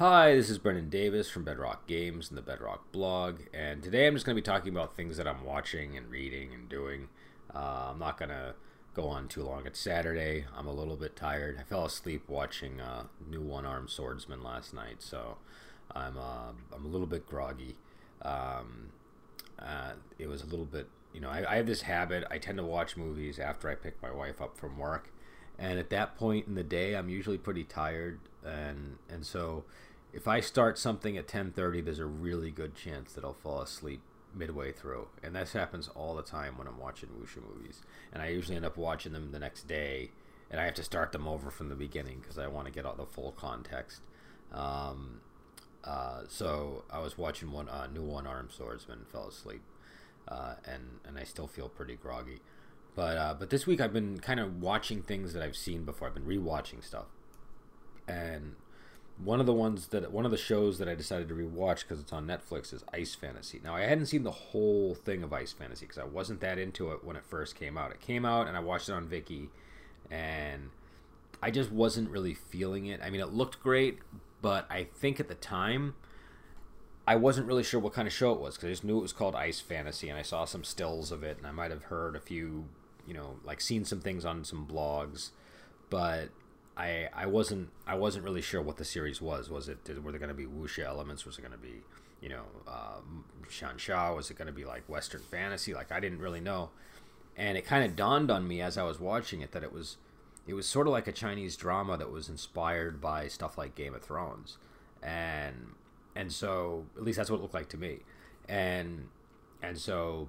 Hi, this is Brendan Davis from Bedrock Games and the Bedrock blog, and today I'm just going to be talking about things that I'm watching and reading and doing. Uh, I'm not going to go on too long. It's Saturday. I'm a little bit tired. I fell asleep watching uh, New One Armed Swordsman last night, so I'm uh, I'm a little bit groggy. Um, uh, it was a little bit, you know, I, I have this habit. I tend to watch movies after I pick my wife up from work, and at that point in the day, I'm usually pretty tired, and and so if I start something at 10:30, there's a really good chance that I'll fall asleep midway through, and this happens all the time when I'm watching wuxia movies. And I usually end up watching them the next day, and I have to start them over from the beginning because I want to get all the full context. Um, uh, so I was watching one uh, new one armed swordsman, fell asleep, uh, and and I still feel pretty groggy. But uh, but this week I've been kind of watching things that I've seen before. I've been rewatching stuff, and one of the ones that one of the shows that I decided to rewatch because it's on Netflix is Ice Fantasy. Now I hadn't seen the whole thing of Ice Fantasy because I wasn't that into it when it first came out. It came out and I watched it on Viki, and I just wasn't really feeling it. I mean, it looked great, but I think at the time I wasn't really sure what kind of show it was because I just knew it was called Ice Fantasy, and I saw some stills of it, and I might have heard a few, you know, like seen some things on some blogs, but I I wasn't I wasn't really sure what the series was. Was it did, were there going to be wuxia elements? Was it going to be you know um, xianxia? Was it going to be like Western fantasy? Like I didn't really know, and it kind of dawned on me as I was watching it that it was it was sort of like a Chinese drama that was inspired by stuff like Game of Thrones, and and so at least that's what it looked like to me, and and so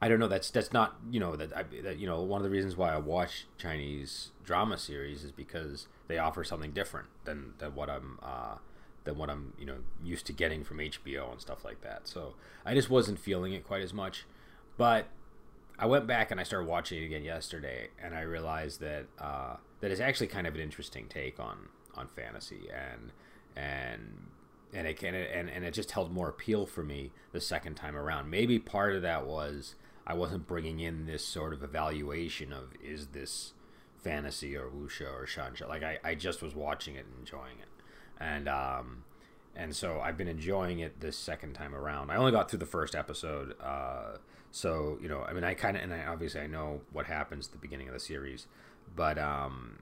I don't know. That's that's not you know that, I, that you know one of the reasons why I watch Chinese drama series is because they offer something different than than what I'm uh, than what I'm you know used to getting from HBO and stuff like that. So I just wasn't feeling it quite as much. But I went back and I started watching it again yesterday, and I realized that uh, that is actually kind of an interesting take on on fantasy and and and it and, and it just held more appeal for me the second time around. Maybe part of that was I wasn't bringing in this sort of evaluation of is this fantasy or wuxia or xianxia. Like I, I just was watching it and enjoying it, and um, and so I've been enjoying it this second time around. I only got through the first episode, uh, so you know, I mean, I kind of and I, obviously I know what happens at the beginning of the series, but um,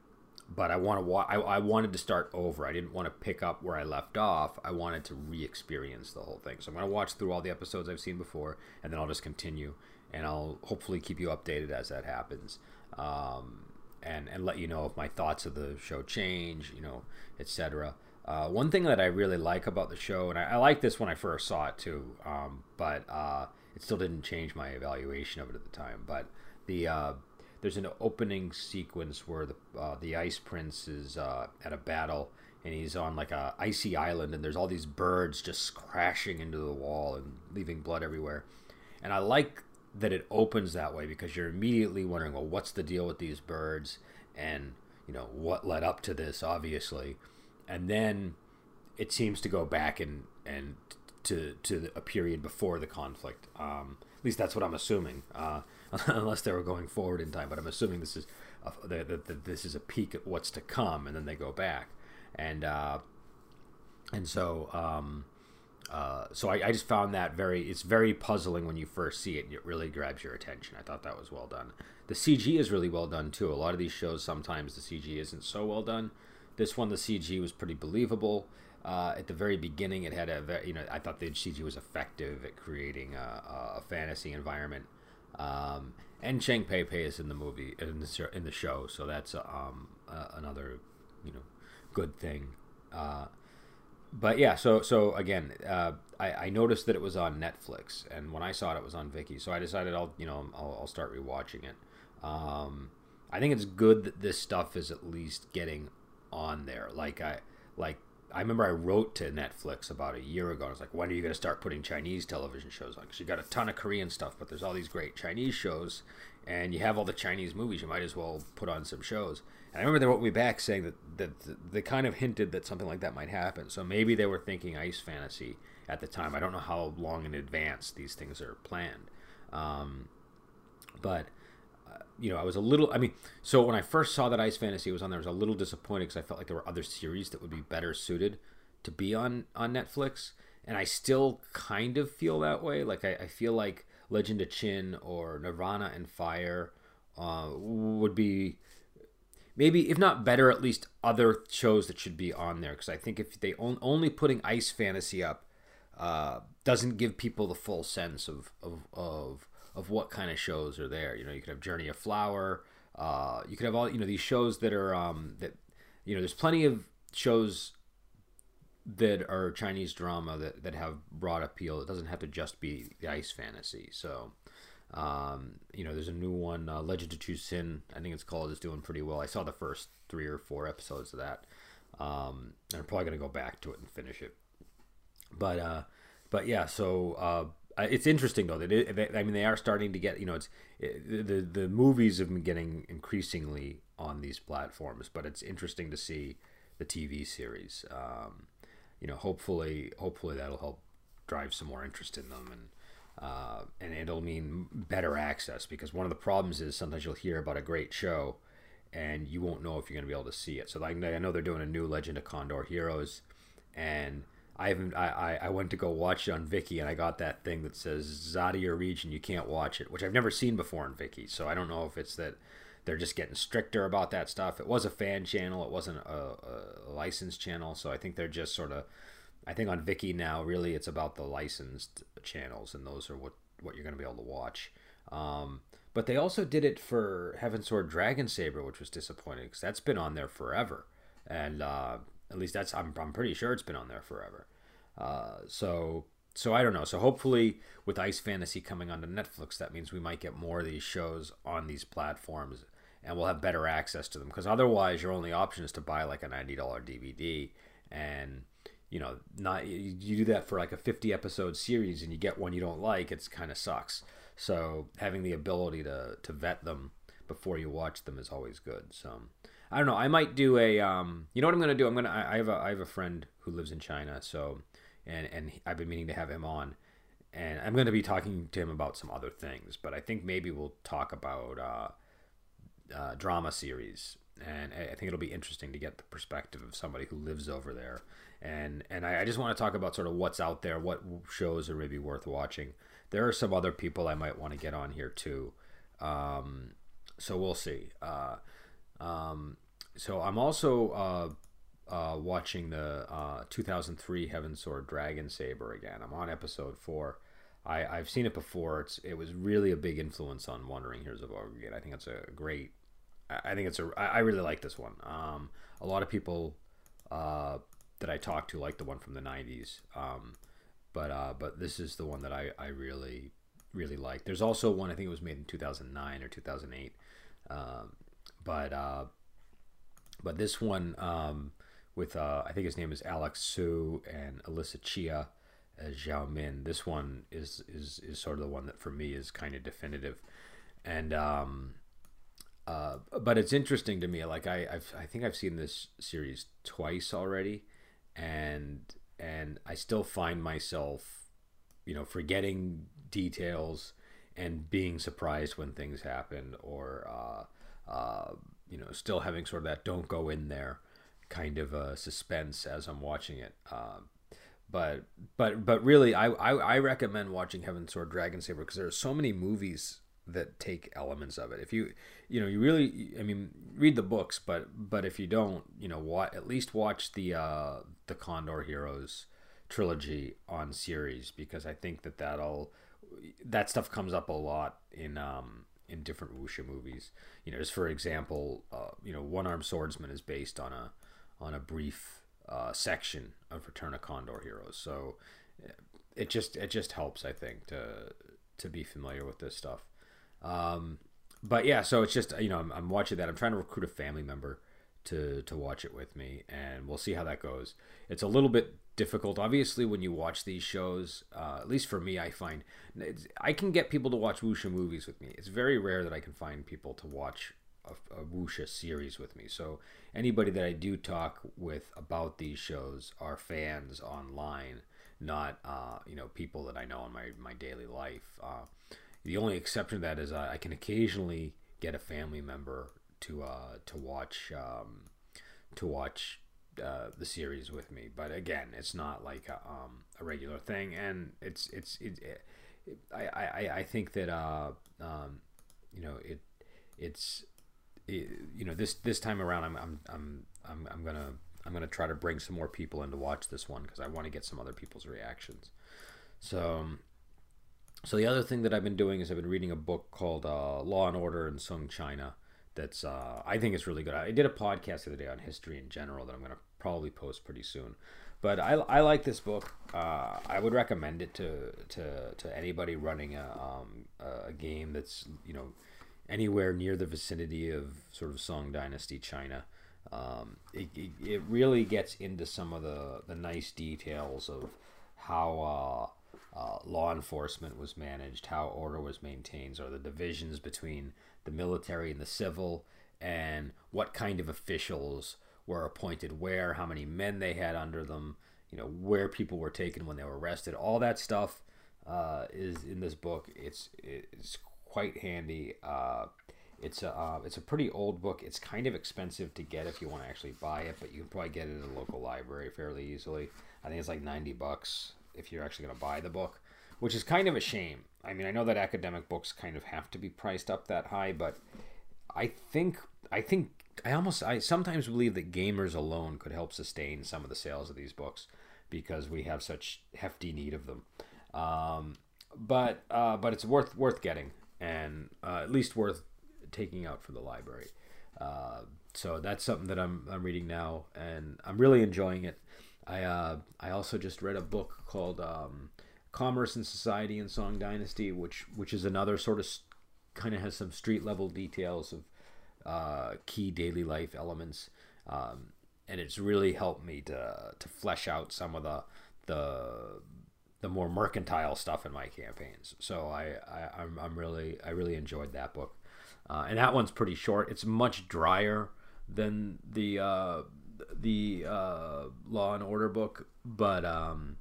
but I want to wa- I, I wanted to start over. I didn't want to pick up where I left off. I wanted to re-experience the whole thing. So I'm going to watch through all the episodes I've seen before, and then I'll just continue and I'll hopefully keep you updated as that happens. Um, and, and let you know if my thoughts of the show change, you know, etc. Uh, one thing that I really like about the show, and I, I liked this when I first saw it too, um, but uh, it still didn't change my evaluation of it at the time. But the uh, there's an opening sequence where the uh, the Ice Prince is uh, at a battle, and he's on like a icy island, and there's all these birds just crashing into the wall and leaving blood everywhere. And I like that it opens that way because you're immediately wondering, well, what's the deal with these birds, and you know what led up to this, obviously, and then it seems to go back and and to to a period before the conflict. Um, at least that's what I'm assuming, uh, unless they were going forward in time. But I'm assuming this is this is a peek at what's to come, and then they go back, and uh, and so. Um, uh, so I, I, just found that very it's very puzzling when you first see it. It really grabs your attention. I thought that was well done. The CG is really well done too. A lot of these shows sometimes the CG isn't so well done. This one the CG was pretty believable. Uh, at the very beginning, it had a very, you know I thought the CG was effective at creating a, a fantasy environment. Um, and Cheng Pei Pei is in the movie in the in the show, so that's um, another you know good thing. Uh, but yeah, so so again, uh, I, I noticed that it was on Netflix, and when I saw it, it was on Viki. So I decided I'll you know I'll, I'll start rewatching it. Um, I think it's good that this stuff is at least getting on there. Like I like I remember I wrote to Netflix about a year ago. I was like, when are you going to start putting Chinese television shows on? Because you got a ton of Korean stuff, but there's all these great Chinese shows, and you have all the Chinese movies. You might as well put on some shows. And I remember they wrote me back saying that, that they kind of hinted that something like that might happen. So maybe they were thinking ice fantasy at the time. I don't know how long in advance these things are planned. Um, but you know, I was a little. I mean, so when I first saw that Ice Fantasy was on there, I was a little disappointed because I felt like there were other series that would be better suited to be on on Netflix, and I still kind of feel that way. Like I, I feel like Legend of Qin or Nirvana in Fire uh, would be maybe if not better, at least other shows that should be on there. Because I think if they on, only putting Ice Fantasy up uh, doesn't give people the full sense of of of of what kind of shows are there. You know, you could have Journey of Flower. Uh, you could have all you know these shows that are um, that you know. There's plenty of shows that are Chinese drama that, that have broad appeal. It doesn't have to just be the ice fantasy. So, um, you know, there's a new one, uh, Legend of Chusen, I think it's called, is doing pretty well. I saw the first three or four episodes of that. Um, and I'm probably to go back to it and finish it. But, uh, but yeah, so, uh, it's interesting though that it, I mean they are starting to get you know it's it, the the movies have been getting increasingly on these platforms, but it's interesting to see the TV series. Um, you know, hopefully, hopefully that'll help drive some more interest in them, and uh, and it'll mean better access because one of the problems is sometimes you'll hear about a great show, and you won't know if you're going to be able to see it. So like I know they're doing a new Legend of Condor Heroes, and I haven't. I, I went to go watch it on Viki, and I got that thing that says Zadi your region, you can't watch it, which I've never seen before on Viki. So I don't know if it's that they're just getting stricter about that stuff. It was a fan channel, it wasn't a, a licensed channel, so I think they're just sort of. I think on Viki now, really, it's about the licensed channels, and those are what what you're going to be able to watch. Um, but they also did it for Heaven Sword Dragon Saber, which was disappointing because that's been on there forever, and uh, at least that's I'm I'm pretty sure it's been on there forever. Uh, so so I don't know. So hopefully, with Ice Fantasy coming onto Netflix, that means we might get more of these shows on these platforms and we'll have better access to them because otherwise your only option is to buy like a $90 DVD and you know not you do that for like a 50 episode series and you get one you don't like it's kind of sucks so having the ability to to vet them before you watch them is always good so i don't know i might do a um you know what i'm gonna do i'm gonna i, I have a i have a friend who lives in china so and and i've been meaning to have him on and i'm gonna be talking to him about some other things but i think maybe we'll talk about uh uh, drama series, and I think it'll be interesting to get the perspective of somebody who lives over there. And and I, I just want to talk about sort of what's out there, what shows are maybe worth watching. There are some other people I might want to get on here too. Um, so we'll see. Uh, um, so I'm also uh, uh, watching the uh, 2003 Heaven Sword Dragon Saber again. I'm on episode four. I, I've seen it before. It's it was really a big influence on Wandering Heroes of Ogre I think it's a great. I think it's a. I really like this one. Um, a lot of people uh, that I talked to like the one from the '90s, um, but uh, but this is the one that I, I really really like. There's also one I think it was made in 2009 or 2008, um, but uh, but this one um, with uh, I think his name is Alec Su and Alyssa Chia as Zhao Min. This one is is is sort of the one that for me is kind of definitive, and um, uh, but it's interesting to me. Like I I've, I think I've seen this series twice already, and and I still find myself, you know, forgetting details and being surprised when things happen, or uh, uh, you know, still having sort of that don't go in there kind of a suspense as I'm watching it. Uh, but but but really I, I, I recommend watching Heaven Sword Dragon Saber because there are so many movies that take elements of it if you you know you really i mean read the books but but if you don't you know what at least watch the uh the condor heroes trilogy on series because i think that that'll that stuff comes up a lot in um in different wuxia movies you know just for example uh, you know one armed swordsman is based on a on a brief uh, section of Return of Condor Heroes. So it just it just helps, I think, to to be familiar with this stuff. Um, but yeah, so it's just you know I'm, I'm, watching that. I'm trying to recruit a family member to to watch it with me, and we'll see how that goes. It's a little bit difficult, obviously, when you watch these shows. Uh, at least for me, I find I can get people to watch wuxia movies with me. It's very rare that I can find people to watch a, a wuxia series with me. So anybody that I do talk with about these shows are fans online, not uh, you know people that I know in my my daily life. Uh, the only exception to that is uh, I can occasionally get a family member to uh, to watch um, to watch uh, the series with me. But again, it's not like a, um, a regular thing, and it's it's it, it, I, I I think that uh, um, you know it it's it, you know this this time around I'm I'm I'm I'm, I'm gonna I'm gonna try to bring some more people in to watch this one because I want to get some other people's reactions. So. So the other thing that I've been doing is I've been reading a book called uh, Law and Order in Sung China. That's uh, I think it's really good. I did a podcast the other day on history in general that I'm to probably post pretty soon. But I, I like this book. Uh, I would recommend it to, to, to anybody running a, um, a game that's you know anywhere near the vicinity of sort of Song Dynasty China. Um, it, it, it, really gets into some of the, the nice details of how uh, uh, law enforcement was managed, how order was maintained, or the divisions between the military and the civil, and what kind of officials were appointed where, how many men they had under them, you know, where people were taken when they were arrested. All that stuff uh, is in this book. It's it's quite handy. Uh, it's a uh, it's a pretty old book. It's kind of expensive to get if you want to actually buy it, but you can probably get it at a local library fairly easily. I think it's like ninety bucks if you're actually going to buy the book, which is kind of a shame. I mean, I know that academic books kind of have to be priced up that high, but I think I think I almost I sometimes believe that gamers alone could help sustain some of the sales of these books because we have such hefty need of them. Um, but uh, but it's worth worth getting and uh, at least worth taking out for the library. Uh, so that's something that I'm I'm reading now, and I'm really enjoying it. I uh, I also just read a book called um, Commerce and Society in Song Dynasty, which which is another sort of kind of has some street level details of uh, key daily life elements, um, and it's really helped me to to flesh out some of the the the more mercantile stuff in my campaigns. So I, I am I'm, I'm really I really enjoyed that book, uh, and that one's pretty short. It's much drier than the uh, the uh, Law and Order book, but um,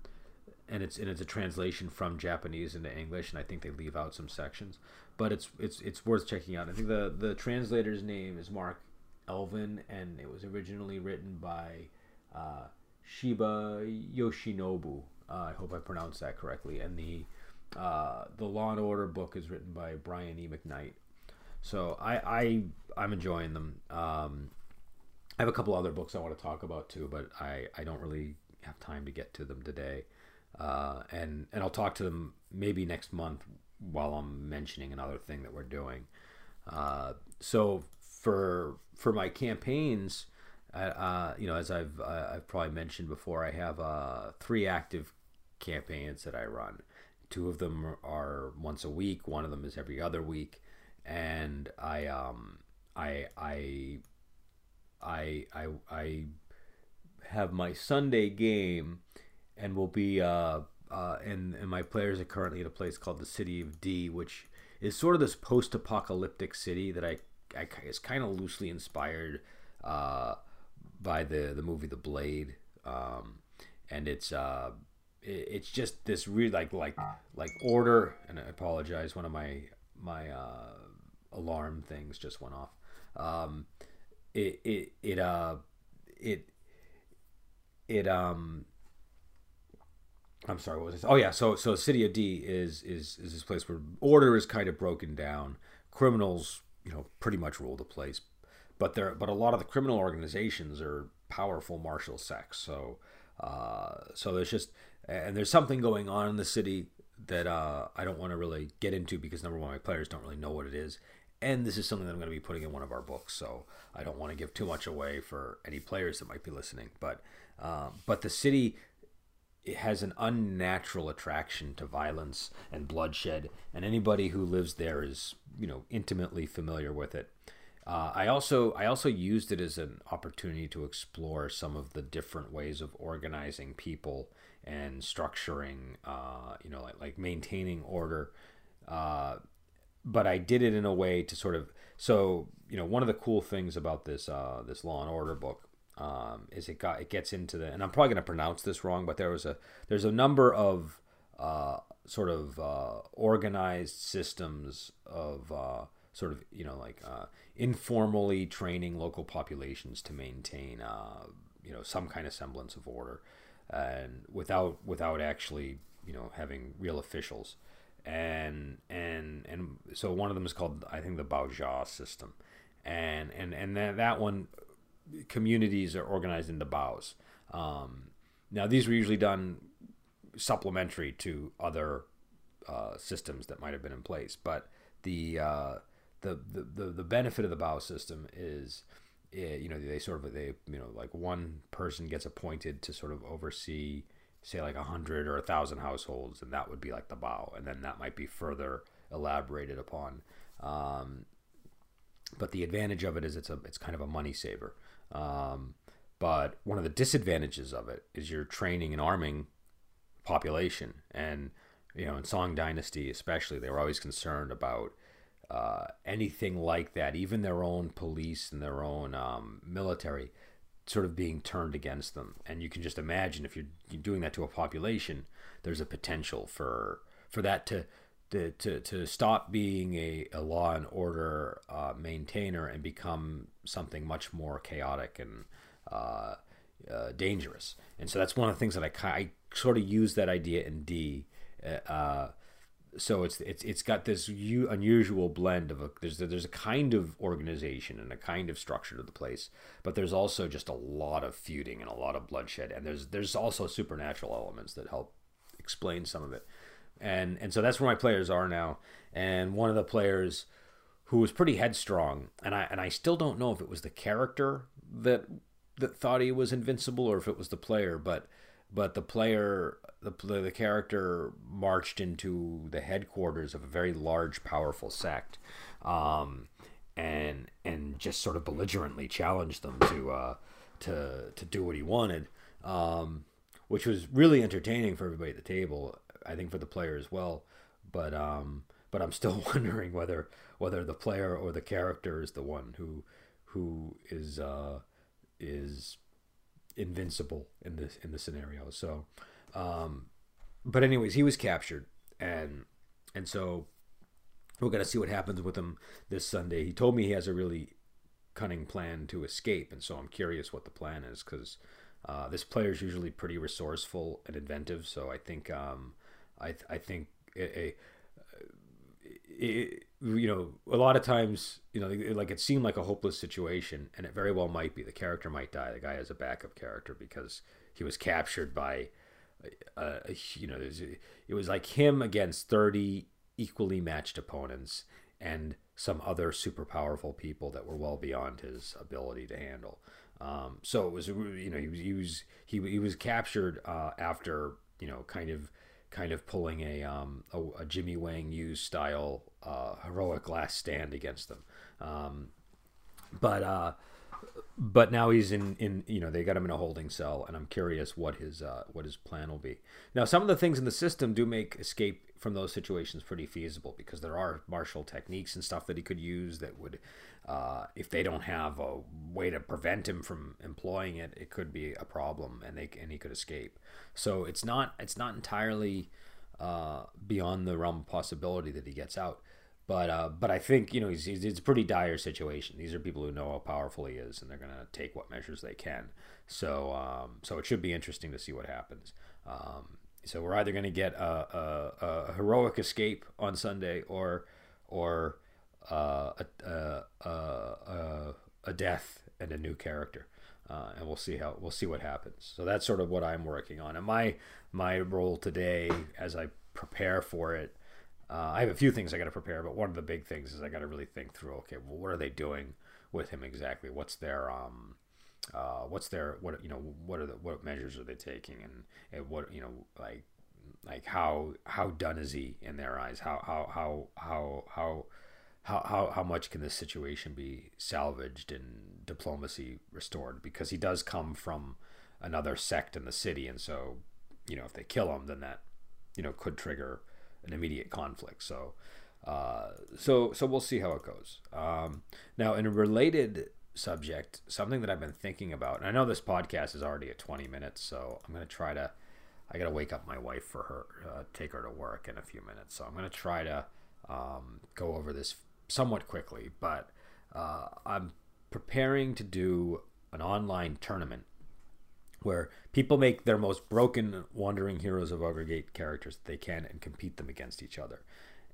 and it's and it's a translation from Japanese into English, and I think they leave out some sections but it's it's it's worth checking out. I think the the translator's name is Mark Elvin, and it was originally written by uh, Shiba Yoshinobu. Uh, I hope I pronounced that correctly. And the uh, the Law and Order book is written by Brian E. McKnight. So I, I I'm enjoying them. Um, I have a couple other books I want to talk about too, but I, I don't really have time to get to them today. Uh, and and I'll talk to them maybe next month while I'm mentioning another thing that we're doing. Uh, so for for my campaigns, uh, you know, as I've uh, I've probably mentioned before, I have uh, three active campaigns that I run. Two of them are once a week. One of them is every other week, and I um I I I I I have my Sunday game, and we'll be uh uh, and and my players are currently at a place called the City of D, which is sort of this post-apocalyptic city that I, I is kind of loosely inspired uh, by the the movie The Blade, um, and it's uh, it, it's just this really like like like order. And I apologize, one of my my uh, alarm things just went off. Um, it it it uh it it um I'm sorry, what was this? Oh yeah, so so City of D is is is this place where order is kind of broken down. Criminals, you know, pretty much rule the place, but there but a lot of the criminal organizations are powerful martial sects. So uh, so there's just and there's something going on in the city that uh, I don't want to really get into because number one, my players don't really know what it is, and this is something that I'm going to be putting in one of our books. So I don't want to give too much away for any players that might be listening. But uh, but the city it has an unnatural attraction to violence and bloodshed, and anybody who lives there is, you know, intimately familiar with it. Uh, I also I also used it as an opportunity to explore some of the different ways of organizing people and structuring, uh, you know, like, like maintaining order. Uh, but I did it in a way to sort of so you know one of the cool things about this uh, this Law and Order book um, is it got it gets into the and I'm probably going to pronounce this wrong, but there was a there's a number of uh, sort of uh, organized systems of uh, sort of you know like uh, informally training local populations to maintain uh, you know some kind of semblance of order, and without without actually you know having real officials, and and and so one of them is called I think the Baojia system, and and and that that one communities are organized into baos. Um, now these were usually done supplementary to other uh, systems that might have been in place, but the uh, the, the, the benefit of the bao system is eh, you know they sort of they you know like one person gets appointed to sort of oversee say like a hundred or a thousand households and that would be like the bao and then that might be further elaborated upon um, but the advantage of it is it's a it's kind of a money saver um, but one of the disadvantages of it is you're training and arming population and you know in song dynasty especially they were always concerned about uh, anything like that, even their own police and their own um, military, sort of being turned against them. And you can just imagine if you're, doing that to a population, there's a potential for for that to to, to, to stop being a, a law and order uh, maintainer and become something much more chaotic and uh, uh, dangerous. And so that's one of the things that I, I sort of use that idea in D. Uh, so it's it's it's got this u- unusual blend of a there's there's a kind of organization and a kind of structure to the place, but there's also just a lot of feuding and a lot of bloodshed, and there's there's also supernatural elements that help explain some of it, and and so that's where my players are now, and one of the players who was pretty headstrong, and I and I still don't know if it was the character that that thought he was invincible or if it was the player, but but the player the, the character marched into the headquarters of a very large powerful sect um, and and just sort of belligerently challenged them to uh, to to do what he wanted um, which was really entertaining for everybody at the table I think for the player as well but um, but I'm still wondering whether whether the player or the character is the one who who is uh, is invincible in this in the scenario. So, um, but anyways, he was captured, and and so we're gonna see what happens with him this Sunday. He told me he has a really cunning plan to escape, and so I'm curious what the plan is because uh, this player is usually pretty resourceful and inventive. So I think um, I I think a, a you know, a lot of times, you know, like it seemed like a hopeless situation, and it very well might be. The character might die. The guy has a backup character because he was captured by, uh, you know, it was like him against thirty equally matched opponents and some other super powerful people that were well beyond his ability to handle. Um, so it was, you know, he was he was he, he was captured uh, after you know, kind of kind of pulling a um, a, a, Jimmy Wang Yu style uh, heroic last stand against them. Um, but uh, but now he's in in you know they got him in a holding cell, and I'm curious what his uh, what his plan will be. Now some of the things in the system do make escape from those situations pretty feasible because there are martial techniques and stuff that he could use that would uh, if they don't have a way to prevent him from employing it, it could be a problem, and they and he could escape. So it's not it's not entirely uh, beyond the realm of possibility that he gets out. But uh, but I think you know he's, he's, it's a pretty dire situation. These are people who know how powerful he is, and they're gonna take what measures they can. So um, so it should be interesting to see what happens. Um, so we're either gonna get a, a, a heroic escape on Sunday, or or uh, a, a, a, a death and a new character. Uh, and we'll see how we'll see what happens. So that's sort of what I'm working on. And my my role today, as I prepare for it, uh, I have a few things I got to prepare, but one of the big things is I got to really think through. Okay, well, what are they doing with him exactly? What's their um, uh, what's their what you know what are the what measures are they taking and, and what you know like like how how done is he in their eyes? How how how how how how, how, how much can this situation be salvaged and diplomacy restored? Because he does come from another sect in the city, and so you know if they kill him, then that you know could trigger an immediate conflict. So uh, so so we'll see how it goes. Um, now, in a related subject, something that I've been thinking about, and I know this podcast is already at 20 minutes, so I'm going to try to. I got to wake up my wife for her, uh, take her to work in a few minutes. So I'm going to try to um, go over this somewhat quickly, but uh, I'm preparing to do an online tournament where people make their most broken wandering heroes of Ogre Gate characters that they can and compete them against each other.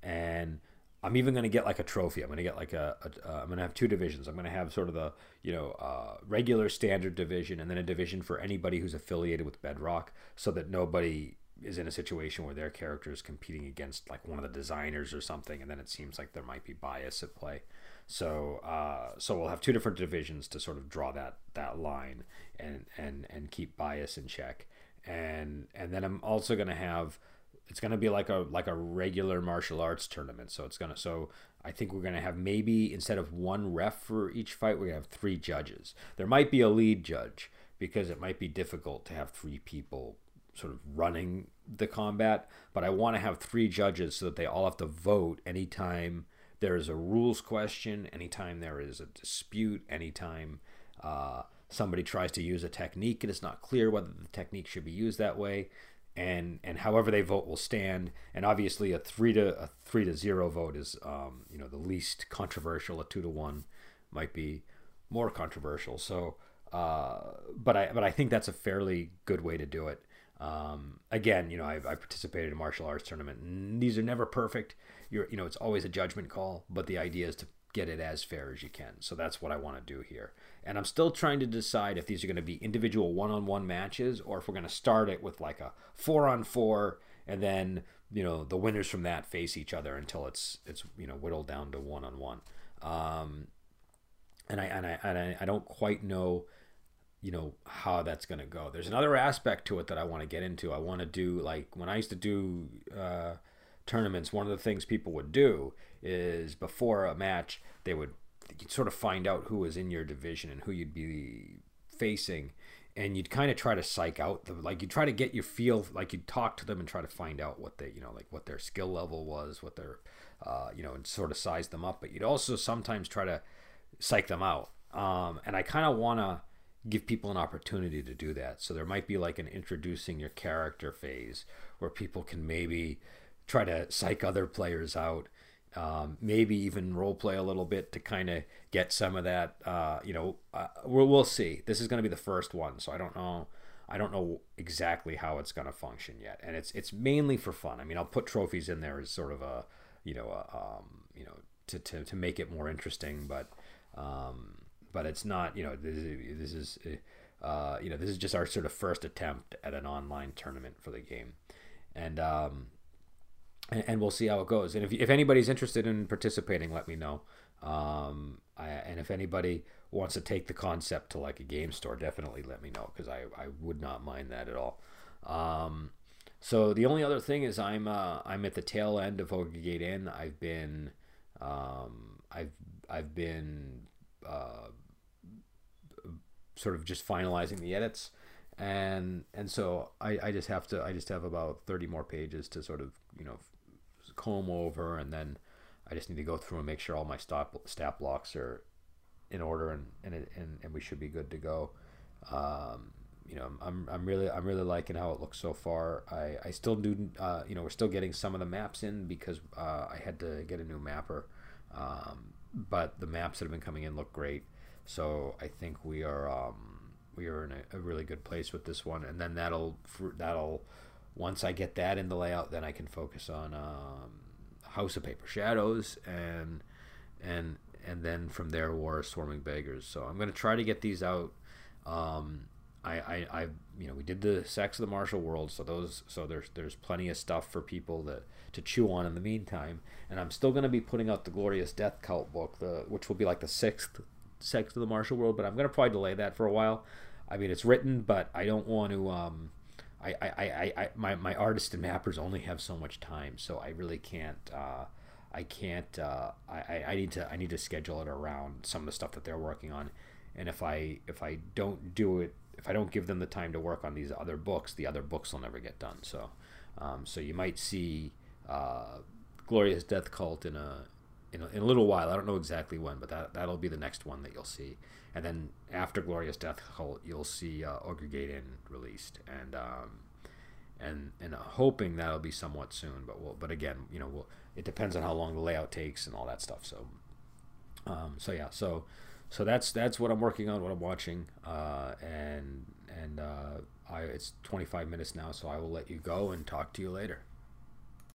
And I'm even going to get like a trophy. I'm going to get like a. a uh, I'm going to have two divisions. I'm going to have sort of the you know uh, regular standard division, and then a division for anybody who's affiliated with Bedrock, so that nobody is in a situation where their character is competing against like one of the designers or something, and then it seems like there might be bias at play. So uh, so we'll have two different divisions to sort of draw that that line and and and keep bias in check. And and then I'm also going to have it's going to be like a like a regular martial arts tournament. So it's to so I think we're going to have maybe instead of one ref for each fight, we're to have three judges. There might be a lead judge because it might be difficult to have three people sort of running the combat, but I want to have three judges so that they all have to vote anytime there is a rules question, anytime there is a dispute, anytime uh, somebody tries to use a technique and it's not clear whether the technique should be used that way. And, and however they vote will stand, and obviously a three to a three to zero vote is um, you know the least controversial. A two to one might be more controversial. So, uh, but I but I think that's a fairly good way to do it. Um, again, you know, I, I participated in martial arts tournament. These are never perfect. You're, you know, it's always a judgment call, but the idea is to get it as fair as you can. So that's what I want to do here. And I'm still trying to decide if these are going to be individual one-on-one matches or if we're going to start it with like a four-on-four and then you know the winners from that face each other until it's it's you know whittled down to one-on-one. Um, and I and I and I, I don't quite know you know how that's going to go. There's another aspect to it that i want to get into. I want to do like when i used to do uh, tournaments one of the things people would do is before a match they would you'd sort of find out who was in your division and who you'd be facing and you'd kind of try to psych out the like you try to get your feel like you'd talk to them and try to find out what they you know like what their skill level was what their uh, you know and sort of size them up but you'd also sometimes try to psych them out. Um, and i kind of want to give people an opportunity to do that. So there might be like an introducing your character phase where people can maybe try to psych other players out, um, maybe even role play a little bit to kind of get some of that. Uh, you know, uh, we'll, we'll see. This is going to be the first one, so I don't know. I don't know exactly how it's going to function yet, and it's it's mainly for fun. I mean, I'll put trophies in there as sort of a, you know, a, um, you know, to, to, to make it more interesting, but um, but it's not. You know, this is, uh, you know this is just our sort of first attempt at an online tournament for the game, and um, and, and we'll see how it goes. And if if anybody's interested in participating, let me know. Um, I, and if anybody wants to take the concept to like a game store, definitely let me know because I, I would not mind that at all. Um, so the only other thing is I'm uh, I'm at the tail end of Ogre Gate Inn. I've been um, I've I've been uh, sort of just finalizing the edits. And and so I, I just have to I just have about 30 more pages to sort of you know comb over and then I just need to go through and make sure all my stop stat blocks are in order and and, it, and, and we should be good to go. Um, you know I'm, I'm really I'm really liking how it looks so far. I, I still do uh, you know we're still getting some of the maps in because uh, I had to get a new mapper. Um, but the maps that have been coming in look great so I think we are um, we are in a, a, really good place with this one, and then that'll that'll once I get that in the layout, then I can focus on um, House of Paper Shadows and and and then from there War of Swarming Beggars. So I'm gonna try to get these out. Um, I, I, I, you know, we did the Sects of the Martial World, so those, so there's, there's plenty of stuff for people that to chew on in the meantime. And I'm still going to be putting out the Glorious Death Cult book, the which will be like the sixth Sects of the Martial World, but I'm going to probably delay that for a while. I mean, it's written, but I don't want to. Um, I, I, I, I, my, my artists and mappers only have so much time, so I really can't. Uh, I can't. Uh, I, I need to. I need to schedule it around some of the stuff that they're working on, and if I if I don't do it, if I don't give them the time to work on these other books, the other books will never get done. So, um, so you might see uh, Glorious Death Cult in a in a, in a little while. I don't know exactly when, but that that'll be the next one that you'll see. And then after Glorious Death Cult, you'll see uh, Ogre Gate Inn released, and um, and and hoping that'll be somewhat soon. But we'll, but again, you know, we'll, it depends on how long the layout takes and all that stuff. So Um, so yeah, so so that's that's what I'm working on, what I'm watching, uh, and and uh, I it's 25 minutes now, so I will let you go and talk to you later.